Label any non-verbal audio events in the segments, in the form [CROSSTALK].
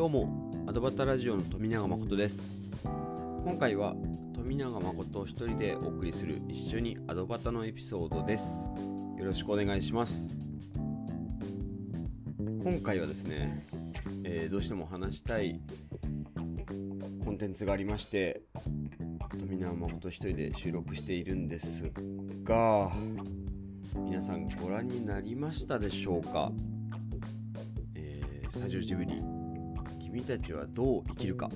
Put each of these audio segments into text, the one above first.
どうもアドバタラジオの富永誠です。今回は富永誠一人でお送りする一緒にアドバタのエピソードです。よろしくお願いします。今回はですね、えー、どうしても話したいコンテンツがありまして富永誠一人で収録しているんですが皆さんご覧になりましたでしょうか、えー、スタジオジブリ君たちはどう生きるか。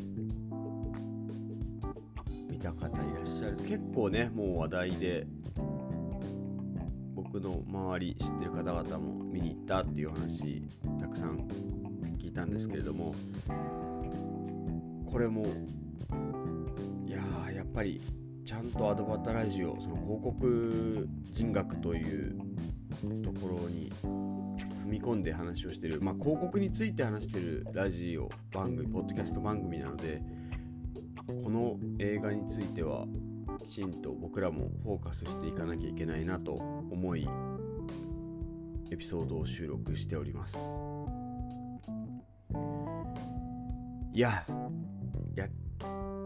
見た方いらっしゃる。結構ねもう話題で僕の周り知ってる方々も見に行ったっていう話たくさん聞いたんですけれどもこれもいややっぱりちゃんとアドバタラジオその広告人学というところに踏み込んで話をしてる、まあ、広告について話してるラジオ番組ポッドキャスト番組なのでこの映画についてはきちんと僕らもフォーカスしていかなきゃいけないなと思いエピソードを収録しております。いやや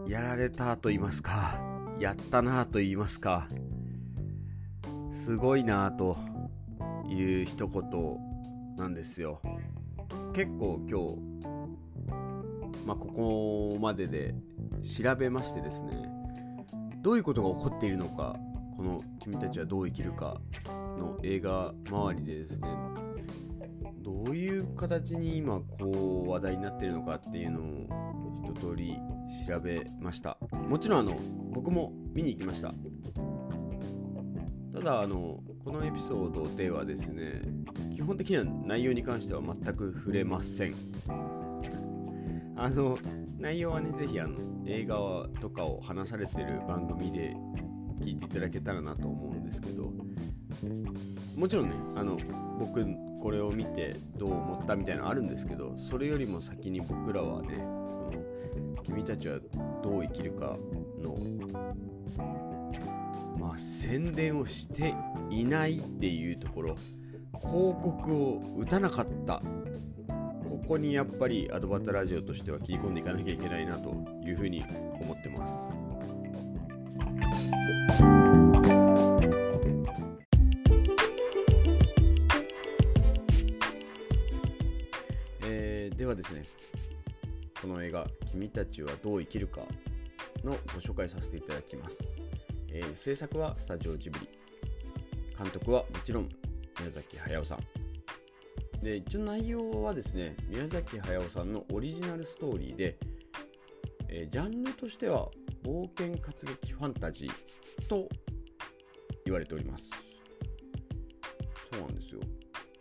やられたと言いますかやったなと言いますかすごいなという一言なんですよ。結構今日、まあ、ここまでで調べましてですねどういうことが起こっているのかこの「君たちはどう生きるか」の映画周りでですねどういう形に今こう話題になってるのかっていうのを一通り調べました。もちろんあの僕も見に行きました。ただあのこのエピソードではですね基本的には内容に関しては全く触れません。あの内容はねぜひあの映画とかを話されてる番組で聞いていただけたらなと思うんですけどもちろんねあの僕これを見てどう思ったみたいなのあるんですけどそれよりも先に僕らはねこの「君たちはどう生きるか」のまあ宣伝をしていないっていうところ広告を打たなかった。ここにやっぱりアドバタラジオとしては切り込んでいかなきゃいけないなというふうに思ってます。えー、ではですねこの映画「君たちはどう生きるか」のご紹介させていただきます、えー、制作はスタジオジブリ。監督はもちろん宮崎駿さん。で一応内容はですね宮崎駿さんのオリジナルストーリーで、えー、ジャンルとしては冒険活劇ファンタジーと言われております。そうなんですよ。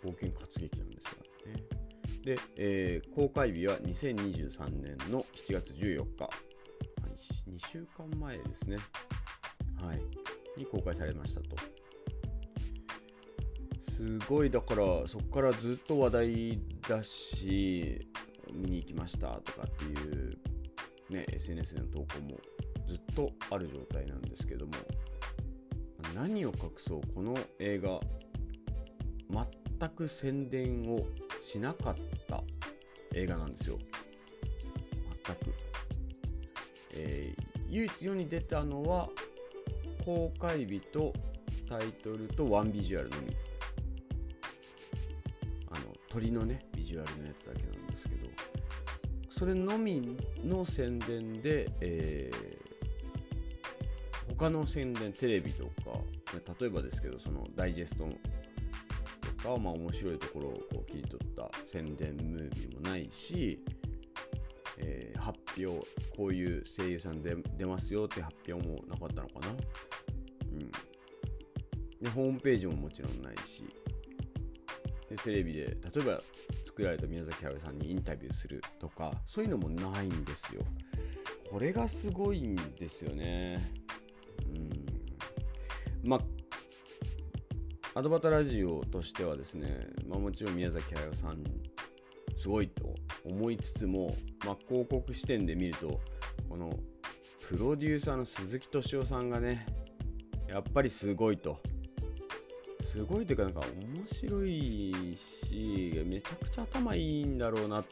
冒険活劇なんですがね。で、えー、公開日は2023年の7月14日。はい2週間前ですね。はい。に公開されましたと。すごいだからそこからずっと話題だし見に行きましたとかっていうね SNS での投稿もずっとある状態なんですけども何を隠そうこの映画。全く宣伝をしなかった映画なんですよ。全く、えー、唯一世に出たのは公開日とタイトルとワンビジュアルのみ。鳥のねビジュアルのやつだけなんですけどそれのみの宣伝で、えー、他の宣伝テレビとか例えばですけどそのダイジェストとか、まあ、面白いところをこう切り取った宣伝ムービーもないし、えー、発表こういう声優さんで出ますよって発表もなかったのかな、うん、でホームページももちろんないし。でテレビで例えば作られた宮崎駿さんにインタビューするとかそういうのもないんですよ。これがすごいんですよね。うん。まあアドバタラジオとしてはですね、まあ、もちろん宮崎駿さんすごいと思いつつも、まあ、広告視点で見るとこのプロデューサーの鈴木敏夫さんがねやっぱりすごいと。すごいというかなんか面白いしめちゃくちゃ頭いいんだろうなっ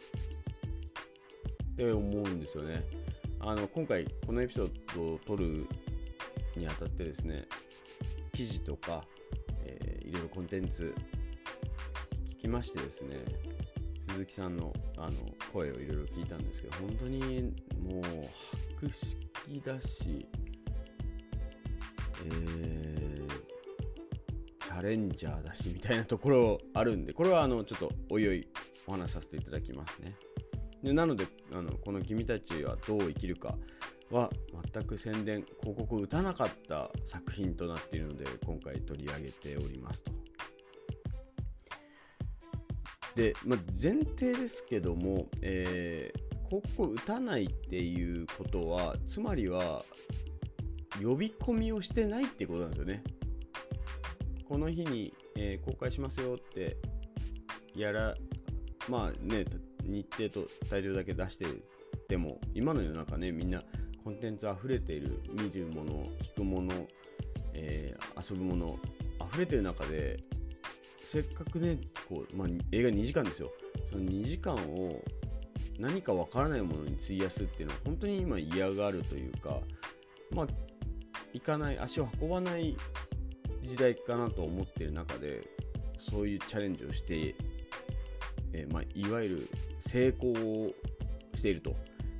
て思うんですよね。あの今回このエピソードを撮るにあたってですね記事とか、えー、いろいろコンテンツ聞きましてですね鈴木さんのあの声をいろいろ聞いたんですけど本当にもう博識だし、えー、ャレンジャーだしみたいなところあるんでこれはあのちょっとおいおいお話させていただきますね。でなのであのこの「君たちはどう生きるか」は全く宣伝広告を打たなかった作品となっているので今回取り上げておりますと。で、まあ、前提ですけども、えー、広告を打たないっていうことはつまりは呼び込みをしてないってことなんですよね。この日に、えー、公開しますよってやらまあね日程と大量だけ出してても今の世の中ねみんなコンテンツ溢れている見るもの聞くもの、えー、遊ぶもの溢れてる中でせっかくねこう、まあ、映画2時間ですよ。その2時間を何かわからないものに費やすっていうのは本当に今嫌がるというかまあ行かない足を運ばない時代かなと思っている中でそういうチャレンジをしてえー、まあ、いわゆる成功をしていると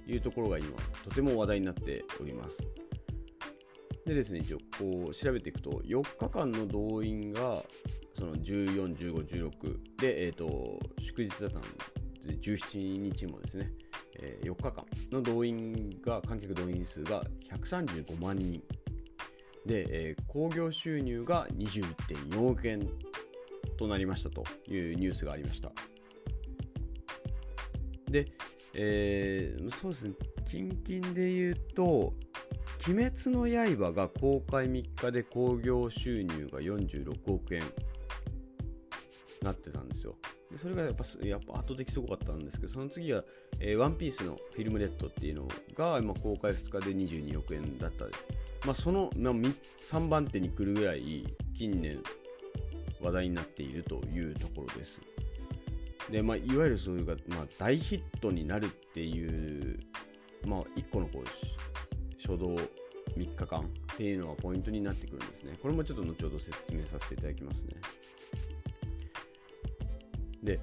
いうところが今とても話題になっております。でですね、一応こう調べていくと4日間の動員がその14、15、16で、えーと、祝日だったので17日もですね、えー、4日間の動員が観客動員数が135万人で、えー、興行収入が21.4億円となりましたというニュースがありました。で、えー、そうですね、近々で言うと、鬼滅の刃が公開3日で興行収入が46億円なってたんですよ。でそれがやっぱやっぱ圧倒的すごかったんですけど、その次は、えー、ワンピースのフィルムレッドっていうのが、まあ、公開2日で22億円だった。まあ、その、まあ、3番手に来るぐらい近年話題になっているというところです。で、まあ、いわゆるそういうか、まあ、大ヒットになるっていう、まあ、一個のこう初動3日間っていうのがポイントになってくるんですね。これもちょっと後ほど説明させていただきますね。で、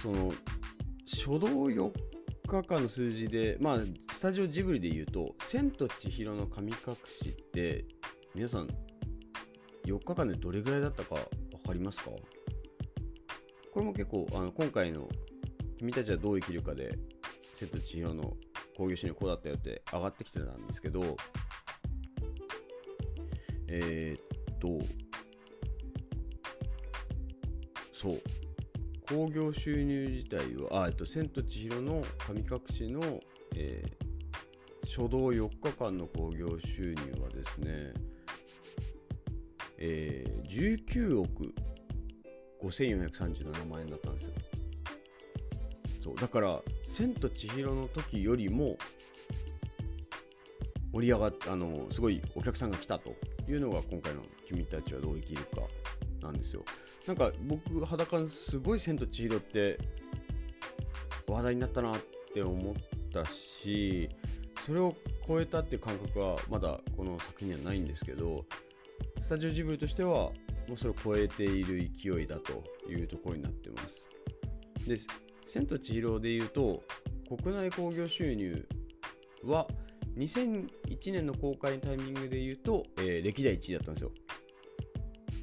その初動4日間の数字で、まあ、スタジオジブリで言うと、千と千尋の神隠しって、皆さん、4日間でどれぐらいだったか分かりますか？これも結構あの今回の「君たちはどう生きるか」で瀬戸千尋の興行収入こうだったよって上がってきてたんですけどえー、っとそう。興行収入自体はあ、えっと、千と千尋の神隠しの、えー、初動4日間の興行収入はですね、えー、19億5437万円だったんですよ。そうだから「千と千尋」の時よりも盛り上がってあのすごいお客さんが来たというのが今回の「君たちはどう生きるか」なんですよなんか僕裸のすごい「千と千尋」って話題になったなって思ったしそれを超えたっていう感覚はまだこの作品にはないんですけどスタジオジブリとしてはもうそれを超えている勢いだというところになってます。で、千と千尋でいうと、国内興行収入は2001年の公開のタイミングでいうと、えー、歴代1位だったんですよ。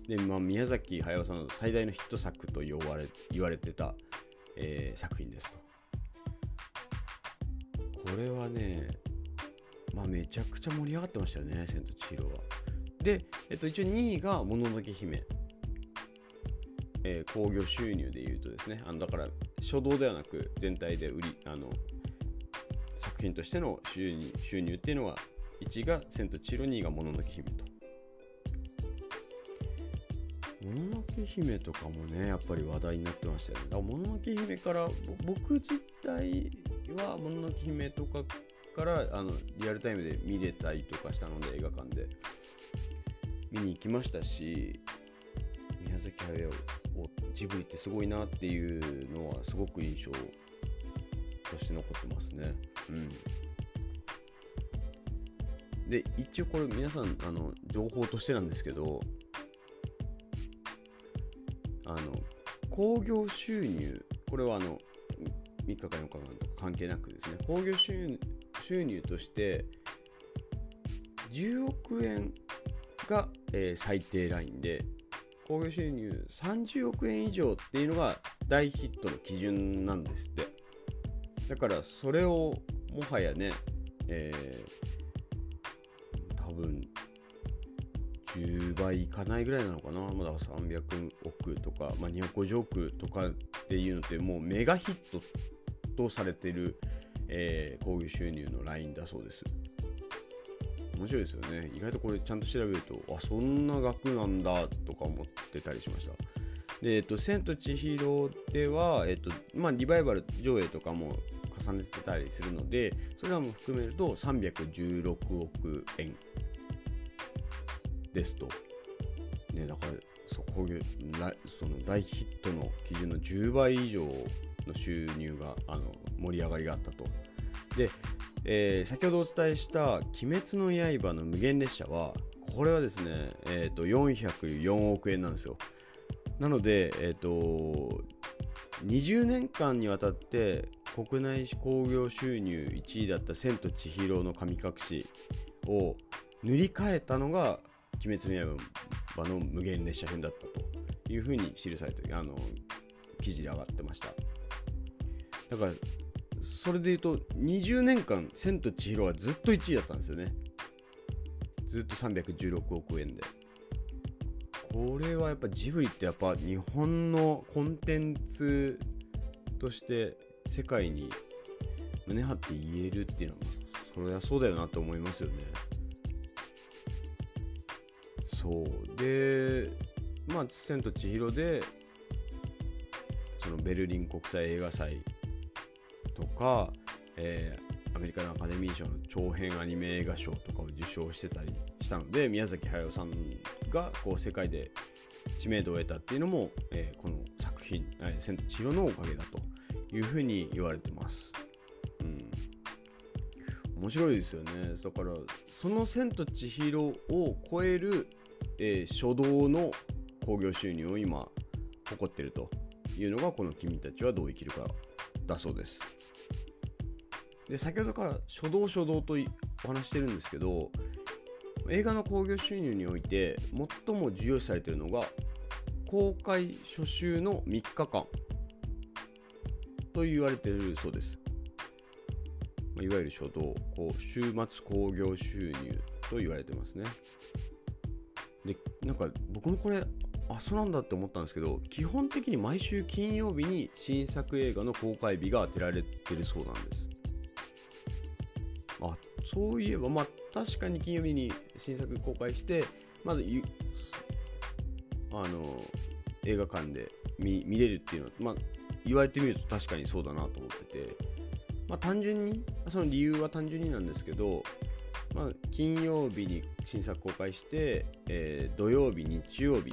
で、まあ、宮崎駿さんの最大のヒット作と言われ言われてた、えー、作品ですと。これはね、まあ、めちゃくちゃ盛り上がってましたよね、千と千尋は。で、えっと、一応2位がもののけ姫。えー、興行収入でいうとですね、あのだから初動ではなく全体で売り、あの作品としての収入収入っていうのは1位が千と千尋、2位がもののけ姫と。もののけ姫とかもね、やっぱり話題になってましたよね。だからもののけ姫から僕自体はもののけ姫とかからあのリアルタイムで見れたりとかしたので映画館で見に行きましたし宮崎駿をジブリってすごいなっていうのはすごく印象として残ってますね。うんで一応これ皆さんあの情報としてなんですけどあの興行収入これはあの3日間4日間とか関係なくですね。興行収入として10億円が、えー、最低ラインで興行収入30億円以上っていうのが大ヒットの基準なんですって。だからそれをもはやね、えー、多分10倍いかないぐらいなのかな、まだ300億とか、まあ、250億とかっていうのってもうメガヒットとされてる、えー、興行収入のラインだそうです。面白いですよね。意外とこれちゃんと調べるとあそんな額なんだとか思ってたりしました。で、えっと、千と千尋では、えっとまあ、リバイバル上映とかも重ねてたりするのでそれらも含めると316億円。ですと。ね、だからそこその大ヒットの基準の10倍以上の収入があの盛り上がりがあったと。で、えー、先ほどお伝えした「鬼滅の刃」の無限列車はこれはですね、えーと、404億円なんですよ。なので、えーと、20年間にわたって国内興行収入1位だった「千と千尋の神隠し」を塗り替えたのが「鬼滅の刃」の無限列車編だったというふうに記されてあの記事で上がってました。だからそれで言うと20年間「千と千尋」はずっと1位だったんですよね。ずっと316億円で。これはやっぱジブリってやっぱ日本のコンテンツとして世界に胸張って言えるっていうのはそりゃそうだよなと思いますよね。そう。でまあ「千と千尋」でそのベルリン国際映画祭とか、えー、アメリカのアカデミー賞の長編アニメ映画賞とかを受賞してたりしたので宮崎駿さんがこう世界で知名度を得たっていうのも、えー、この作品「千と千尋」のおかげだというふうに言われてます。うん、面白いですよね。だからその「千と千尋」を超えるえー、初動の興行収入を今誇ってるというのがこの君たちはどう生きるかだそうです。で先ほどから初動初動とお話してるんですけど映画の興行収入において最も重要視されているのが公開初週の3日間と言われているそうです。いわゆる初動こう週末興行収入と言われてますね。なんか僕もこれあそうなんだって思ったんですけど基本的に毎週金曜日に新作映画の公開日が当てられてるそうなんです。あそういえばまあ確かに金曜日に新作公開してまずあの映画館で見れるっていうのは、まあ、言われてみると確かにそうだなと思ってて、まあ、単純にその理由は単純になんですけどまあ、金曜日に新作公開して、えー、土曜日、日曜日、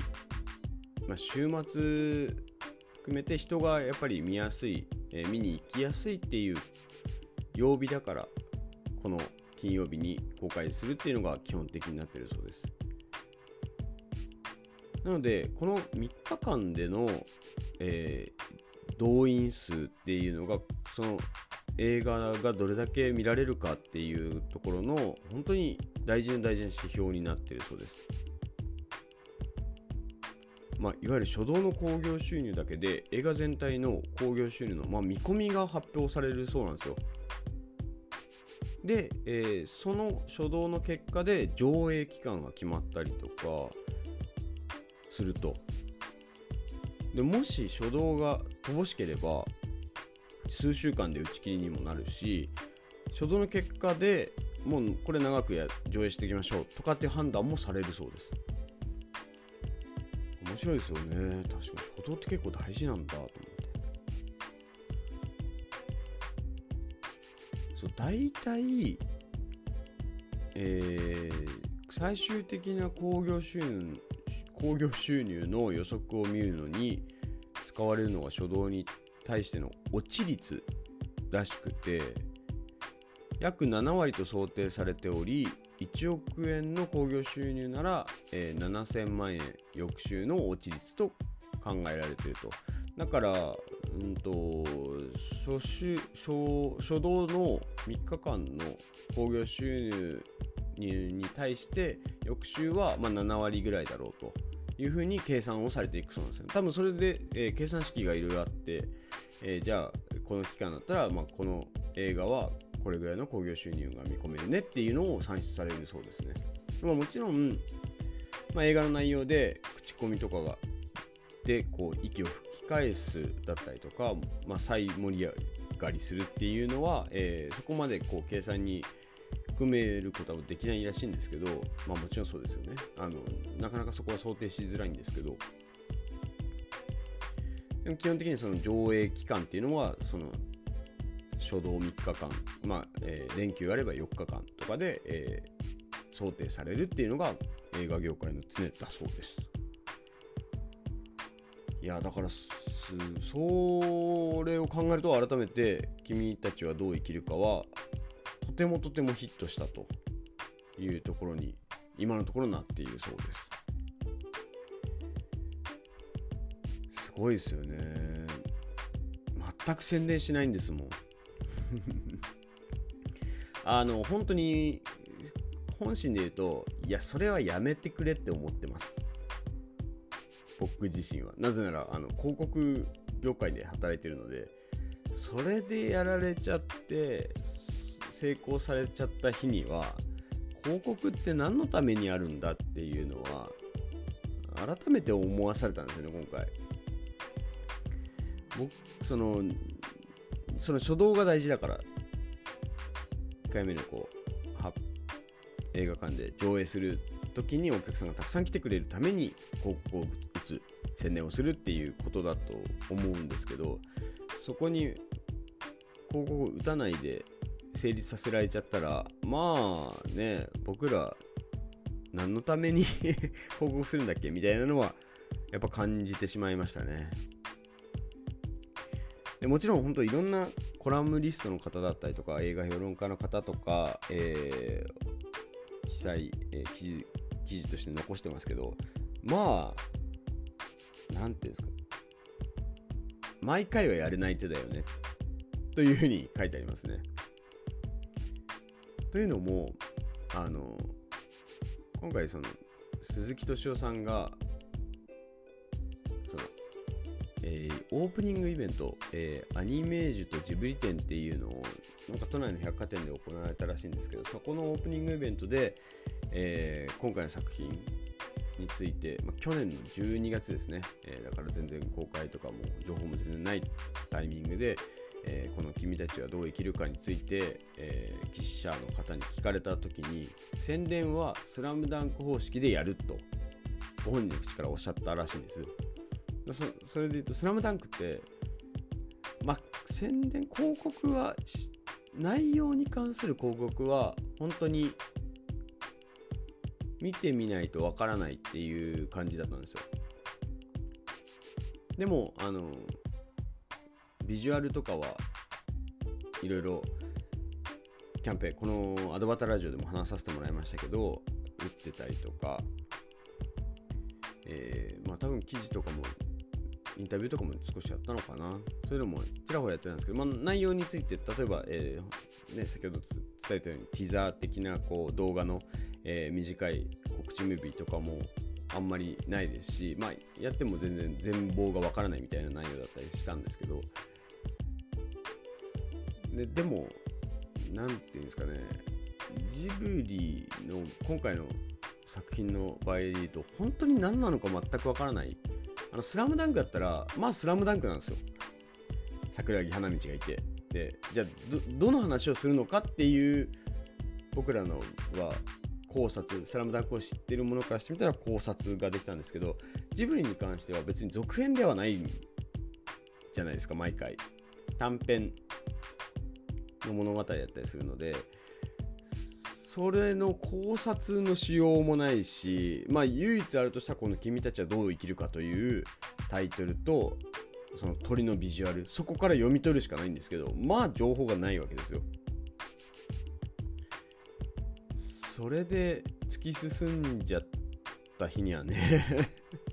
まあ、週末含めて人がやっぱり見やすい、えー、見に行きやすいっていう曜日だからこの金曜日に公開するっていうのが基本的になってるそうです。なのでこの3日間での、えー、動員数っていうのがその映画がどれだけ見られるかっていうところの本当に大事な大事な指標になっているそうです。まあ、いわゆる初動の興行収入だけで映画全体の興行収入の、まあ、見込みが発表されるそうなんですよ。で、えー、その初動の結果で上映期間が決まったりとかすると。でもし初動が乏しければ数週間で打ち切りにもなるし初動の結果でもうこれ長くや上映していきましょうとかって判断もされるそうです。面白いですよね。確かに初動って結構大事なんだと思って。そう大体えー、最終的な興行収入興行収入の予測を見るのに使われるのが初動に対しての落ち率らしくて約7割と想定されており1億円の興行収入なら、えー、7000万円翌週の落ち率と考えられていると。だから、うんと、初週初初動の3日間の興行収入に対して翌週はま7割ぐらいだろうというふうに計算をされていくそうなんですよ、多分それで、えー、計算式がいろいろあって、えー、じゃあこの期間だったら、まあ、この映画はこれぐらいの興行収入が見込めるねっていうのを算出されるそうですね。まあ、もちろん、まあ、映画の内容で口コミとかがでこう息を吹き返すだったりとか、まあ、再盛り上がりするっていうのは、えー、そこまでこう計算に含めることはできないらしいんですけど、まあ、もちろんそうですよねあのなかなかそこは想定しづらいんですけどでも基本的にその上映期間っていうのはその初動3日間、まあえー、連休あれば4日間とかで、えー、想定されるっていうのが映画業界の常だそうです。いやだからそれを考えると改めて君たちはどう生きるかはとてもとてもヒットしたというところに今のところなっているそうですごいですよね。全く宣伝しないんですもん。[LAUGHS] あの本当に本心で言うといやそれはやめてくれって思ってます。僕自身は。なぜならあの広告業界で働いてるのでそれでやられちゃって成功されちゃった日には広告って何のためにあるんだっていうのは改めて思わされたんですよね今回。僕そのその初動が大事だから。1回目のこうは映画館で上映する時にお客さんがたくさん来てくれるために広告を打つ宣伝をするっていうことだと思うんですけどそこに広告を打たないで成立させられちゃったらまあね僕ら何のために [LAUGHS] 広告するんだっけ？みたいなのはやっぱ感じてしまいましたね。でもちろん本当いろんなコラムリストの方だったりとか映画評論家の方とか、えー、記載、えー、記事記事として残してますけどまあ何ていうんですか毎回はやれない手だよねというふうに書いてありますね。というのもあの今回その鈴木敏夫さんがその、えー、オープニングイベント、えー、アニメージュとジブリ展っていうのをなんか都内の百貨店で行われたらしいんですけどそこのオープニングイベントで、えー、今回の作品について、まあ、去年の12月ですね、えー、だから全然公開とかも情報も全然ないタイミングで、えー、この「君たちはどう生きるか」について、えー、記者の方に聞かれた時に宣伝は「スラムダンク方式でやるとご本人の口からおっしゃったらしいんですそそれで言うと「スラムダンクってまあ宣伝広告は内容に関する広告は本当に見てみないとわからないっていう感じだったんですよ。でもあのビジュアルとかはいろいろキャンペーンこのアドバタラジオでも話させてもらいましたけど打ってたりとか、えー、まあ多分記事とかもインタビューとかも少しやったのかな。そういうのもちらほらやってたんですけど、まあ、内容について例えば、えーね、先ほど伝えたようにティザー的なこう動画の、えー、短い告知ムービーとかもあんまりないですし、まあ、やっても全然全貌がわからないみたいな内容だったりしたんですけど。ででも何て言うんですかね。ジブリの今回の作品の場合で言うと本当に何なのか全くわからないあのスラムダンクだったらまあスラムダンクなんですよ。桜木花道がいて。でじゃあどの話をするのかっていう僕らのは考察スラムダンクを知ってるものからしてみたら考察ができたんですけどジブリに関しては別に続編ではないじゃないですか毎回。短編の物語だったりするのでそれの考察のしようもないしまあ唯一あるとしたこの「君たちはどう生きるか」というタイトルとその鳥のビジュアルそこから読み取るしかないんですけどまあ情報がないわけですよ。それで突き進んじゃった日にはね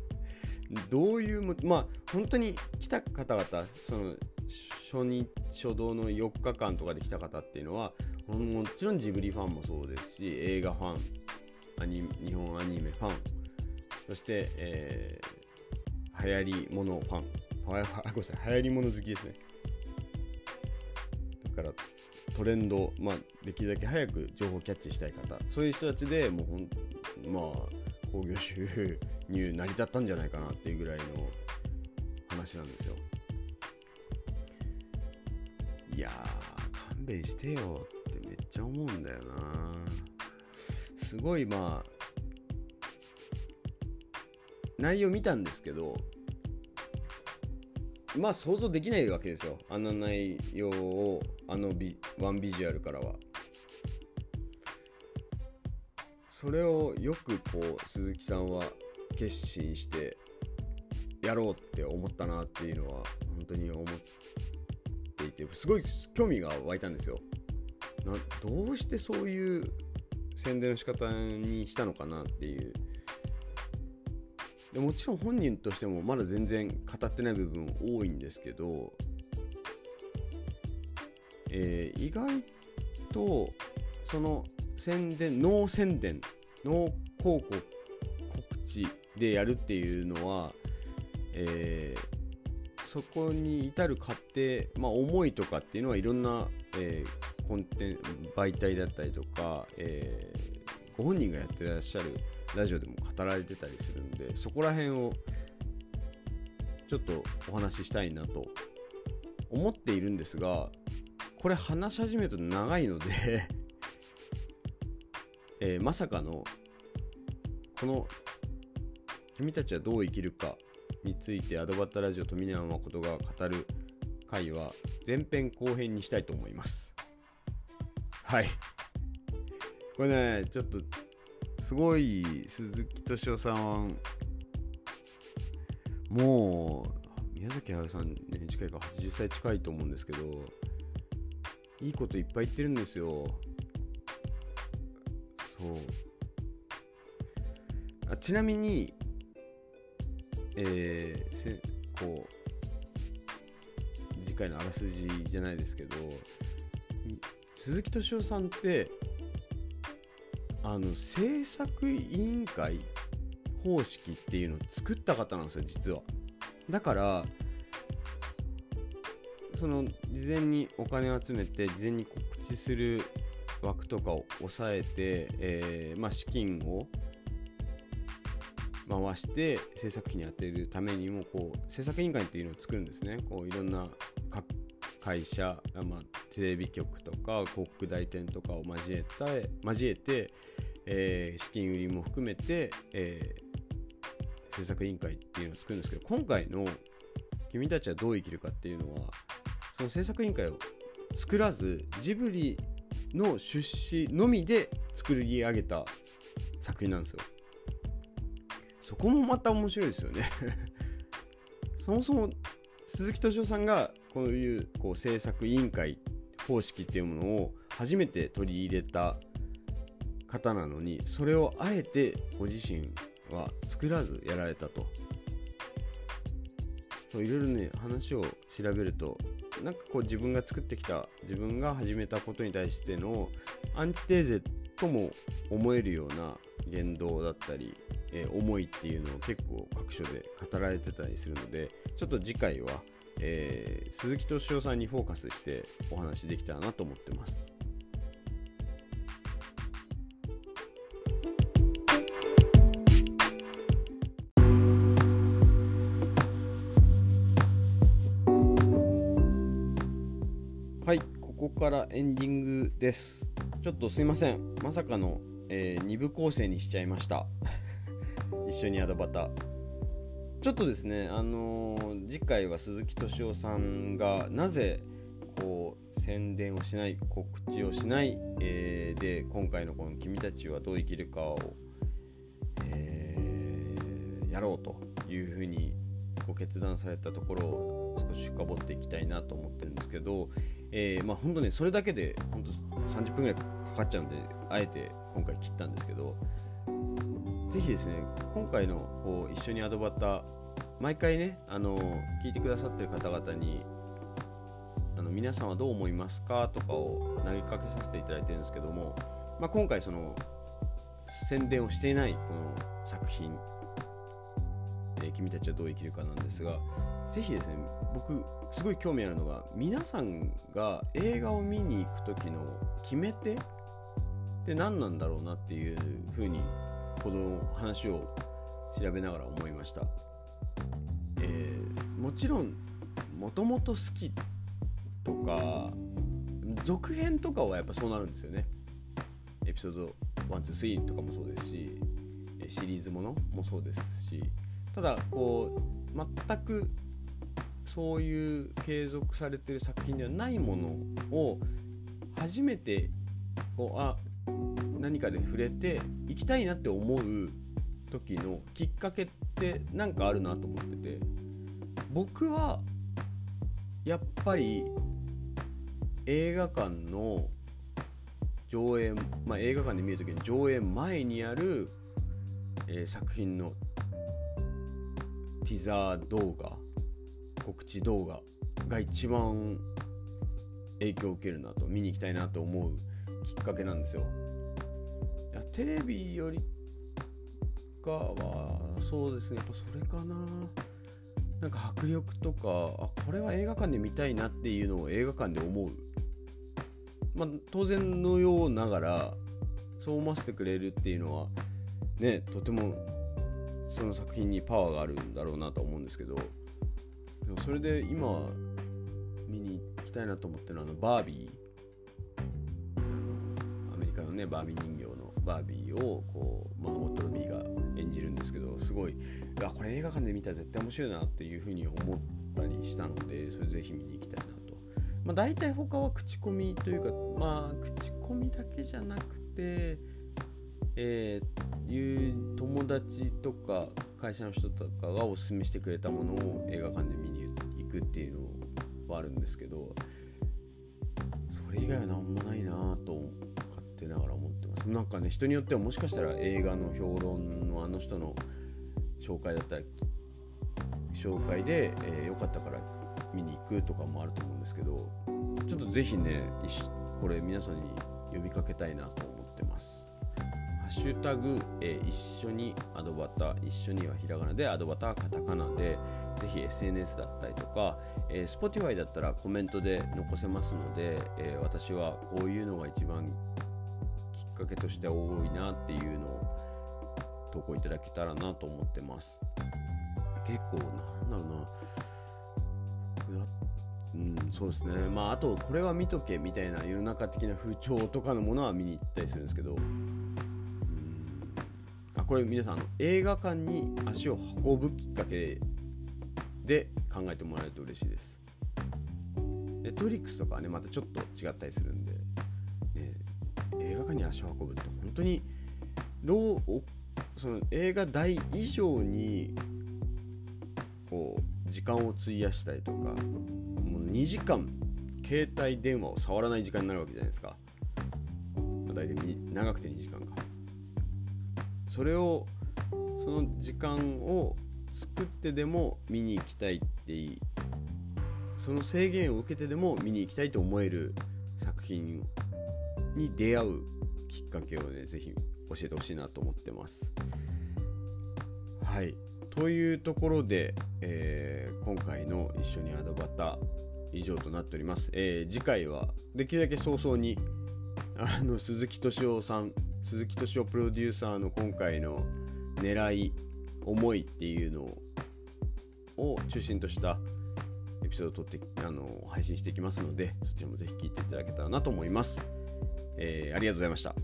[LAUGHS] どういうまあ本当に来た方々その初日初動の4日間とかで来た方っていうのはもちろんジブリファンもそうですし映画ファンアニ日本アニメファンそして、えー、流行りものファン。[LAUGHS] ごめんなさい。流行りもの好きですね。だからトレンド、まあ、できるだけ早く情報キャッチしたい方。そういう人たちでもうほんまあ興行収入成り立ったんじゃないかなっていうぐらいの話なんですよ。いや勘弁してよ。ちゃ思うんだよな。すごいまあ内容見たんですけどまあ想像できないわけですよ。あんな内容をあのビワンビジュアルからは。それをよくこう鈴木さんは決心してやろうって思ったなっていうのは本当に思っていてすごい興味が湧いたんですよ。などうしてそういう宣伝の仕方にしたのかなっていう。でもちろん本人としてもまだ全然語ってない部分多いんですけど、えー、意外とその宣伝ノー宣伝ノー広告告知でやるっていうのは、えー、そこに至る過程、まあ、思いとかっていうのはいろんな、えー、コンテン媒体だったりとか、えー、ご本人がやってらっしゃるラジオでも語られてたりするんでそこら辺をちょっとお話ししたいなと思っているんですがこれ話し始めると長いので [LAUGHS] えー、まさかのこの「君たちはどう生きるか」についてアドバッタラジオ富永誠が語る回は前編後編にしたいと思います。はい。これねちょっとすごい鈴木敏夫さんもう宮崎駿さんね近いか80歳近いと思うんですけどいいこといっぱい言ってるんですよ。そう。あちなみにえー、せこう次回のあらすじじゃないですけど鈴木敏夫さんってあの制作委員会方式っていうのを作った方なんですよ実は。だからその事前にお金を集めて事前に告知する枠とかを抑えて、えー、まあ、資金を回して制作費に充てるためにもこう制作委員会っていうのを作るんですね。こういろんな会社、まあ、テレビ局とか広告代理店とかを交えて交えて、えー、資金売りも含めて、えー、制作委員会っていうのを作るんですけど今回の「君たちはどう生きるか」っていうのはその制作委員会を作らずジブリの出資のみで作り上げた作品なんですよ。そこもまた面白いですよね [LAUGHS] そもそも鈴木敏夫さんがこういうこう制作委員会方式っていうものを初めて取り入れた方なのにそれをあえてご自身は作らずやられたと。そういろいろね話を調べるとなんかこう自分が作ってきた自分が始めたことに対してのアンチテーゼとも思えるような言動だったり、えー、思いっていうのを結構各所で語られてたりするのでちょっと次回は、えー、鈴木敏夫さんにフォーカスしてお話できたらなと思ってます。はい、ここからエンディングです。ちょっとすいません。まさかの、えー、2部構成にしちゃいました。[LAUGHS] 一緒にアドバタ。ちょっとですね、あのー、次回は鈴木敏夫さんがなぜこう宣伝をしない告知をしない、えー、で今回のこの「君たちはどう生きるかを」えー、やろうというふうにこう決断されたところを少し深掘っていきたいなと思ってるんですけど、えー、まあ本当ねそれだけで本当30分ぐらいかかっちゃうんであえて今回切ったんですけどぜひですね今回のこう一緒にアドバター毎回ねあの聞いてくださってる方々にあの皆さんはどう思いますかとかを投げかけさせていただいてるんですけども、まあ、今回その宣伝をしていないこの作品えー、君たちはどう生きるかなんですがぜひですね僕すごい興味あるのが皆さんが映画を見に行く時の決め手って何なんだろうなっていうふうにこの話を調べながら思いました、えー、もちろんもともと好きとか続編とかはやっぱそうなるんですよね。エピソード123とかもそうですしシリーズものもそうですし。ただこう全くそういう継続されてる作品ではないものを初めてこうあ何かで触れて行きたいなって思う時のきっかけって何かあるなと思ってて。僕はやっぱり映画館の上映、まあ、映画館で見る時に上映前にある、えー、作品のティザー動画告知動画が一番影響を受けるなと見に行きたいなと思うきっかけなんですよ。テレビよりかはそうですね。やっぱそれかな。なんか迫力とかあこれは映画館で見たいなっていうのを映画館で思う。まあ当然のようながらそう思わせてくれるっていうのはねとてもその作品にパワーがあるんだろうなと思うんですけど。でもそれで今見に行きたいなと思ってるのはあのバービー。アメリカのねバービー人形の。バービーをこう、まあ、オットロビーが演じるんですけどすごいあこれ映画館で見たら絶対面白いなっていうふうに思ったりしたのでそれぜひ見に行きたいなと。まあ、大体他は口コミというかまあ口コミだけじゃなくてえー、いう友達とか会社の人とかがおすすめしてくれたものを映画館で見に行くっていうのはあるんですけどそれ以外は何もないなと勝手ながら思ってますなんかね人によってはもしかしたら映画の評論のあの人の紹介だったり紹介で、えー、よかったから見に行くとかもあると思うんですけどちょっとぜひねこれ皆さんに呼びかけたいなと思ってます。ハッシュタグ、えー、一緒にアドバター、一緒にはひらがなで、アドバターカタカナで、ぜひ SNS だったりとか、えー、Spotify だったらコメントで残せますので、えー、私はこういうのが一番きっかけとして多いなっていうのを投稿いただけたらなと思ってます。結構、なんだろうな。うん、そうですね。まあ、あと、これは見とけみたいな世の中的な風潮とかのものは見に行ったりするんですけど、これ皆さん映画館に足を運ぶきっかけで考えてもらえると嬉しいです。ネットフリックスとかはねまたちょっと違ったりするんで、に足を運ぶって本当にローその映画代以上にこう時間を費やしたりとかもう2時間携帯電話を触らない時間になるわけじゃないですか。まあ、大体長くて2時間か。それをその時間を作ってでも見に行きたいっていいその制限を受けてでも見に行きたいと思える作品に出会うきっかけをね是非教えてほしいなと思ってます。はい。というところで、えー、今回の「一緒にアドバタ」以上となっております、えー、次回はできるだけ早々にあの鈴木敏夫さん鈴木敏夫プロデューサーの今回の狙い思いっていうのを中心としたエピソードを撮ってあの配信していきますのでそちらもぜひ聴いていただけたらなと思います、えー、ありがとうございました。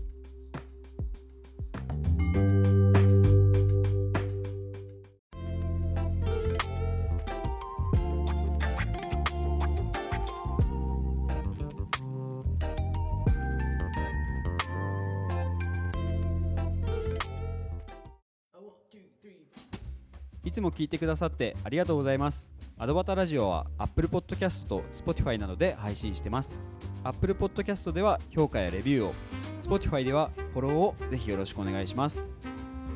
いつも聞いてくださってありがとうございます。アドバタラジオは Apple Podcast と Spotify などで配信してます。Apple Podcast では評価やレビューを Spotify ではフォローをぜひよろしくお願いします。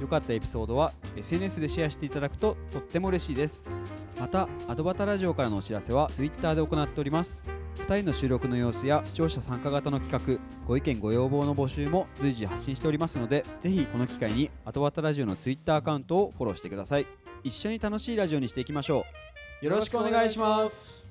良かったエピソードは SNS でシェアしていただくととっても嬉しいです。またアドバタラジオからのお知らせは Twitter で行っております。2人の収録の様子や視聴者参加型の企画ご意見ご要望の募集も随時発信しておりますのでぜひこの機会にアドバタラジオの Twitter アカウントをフォローしてください。一緒に楽しいラジオにしていきましょう。よろしくお願いします。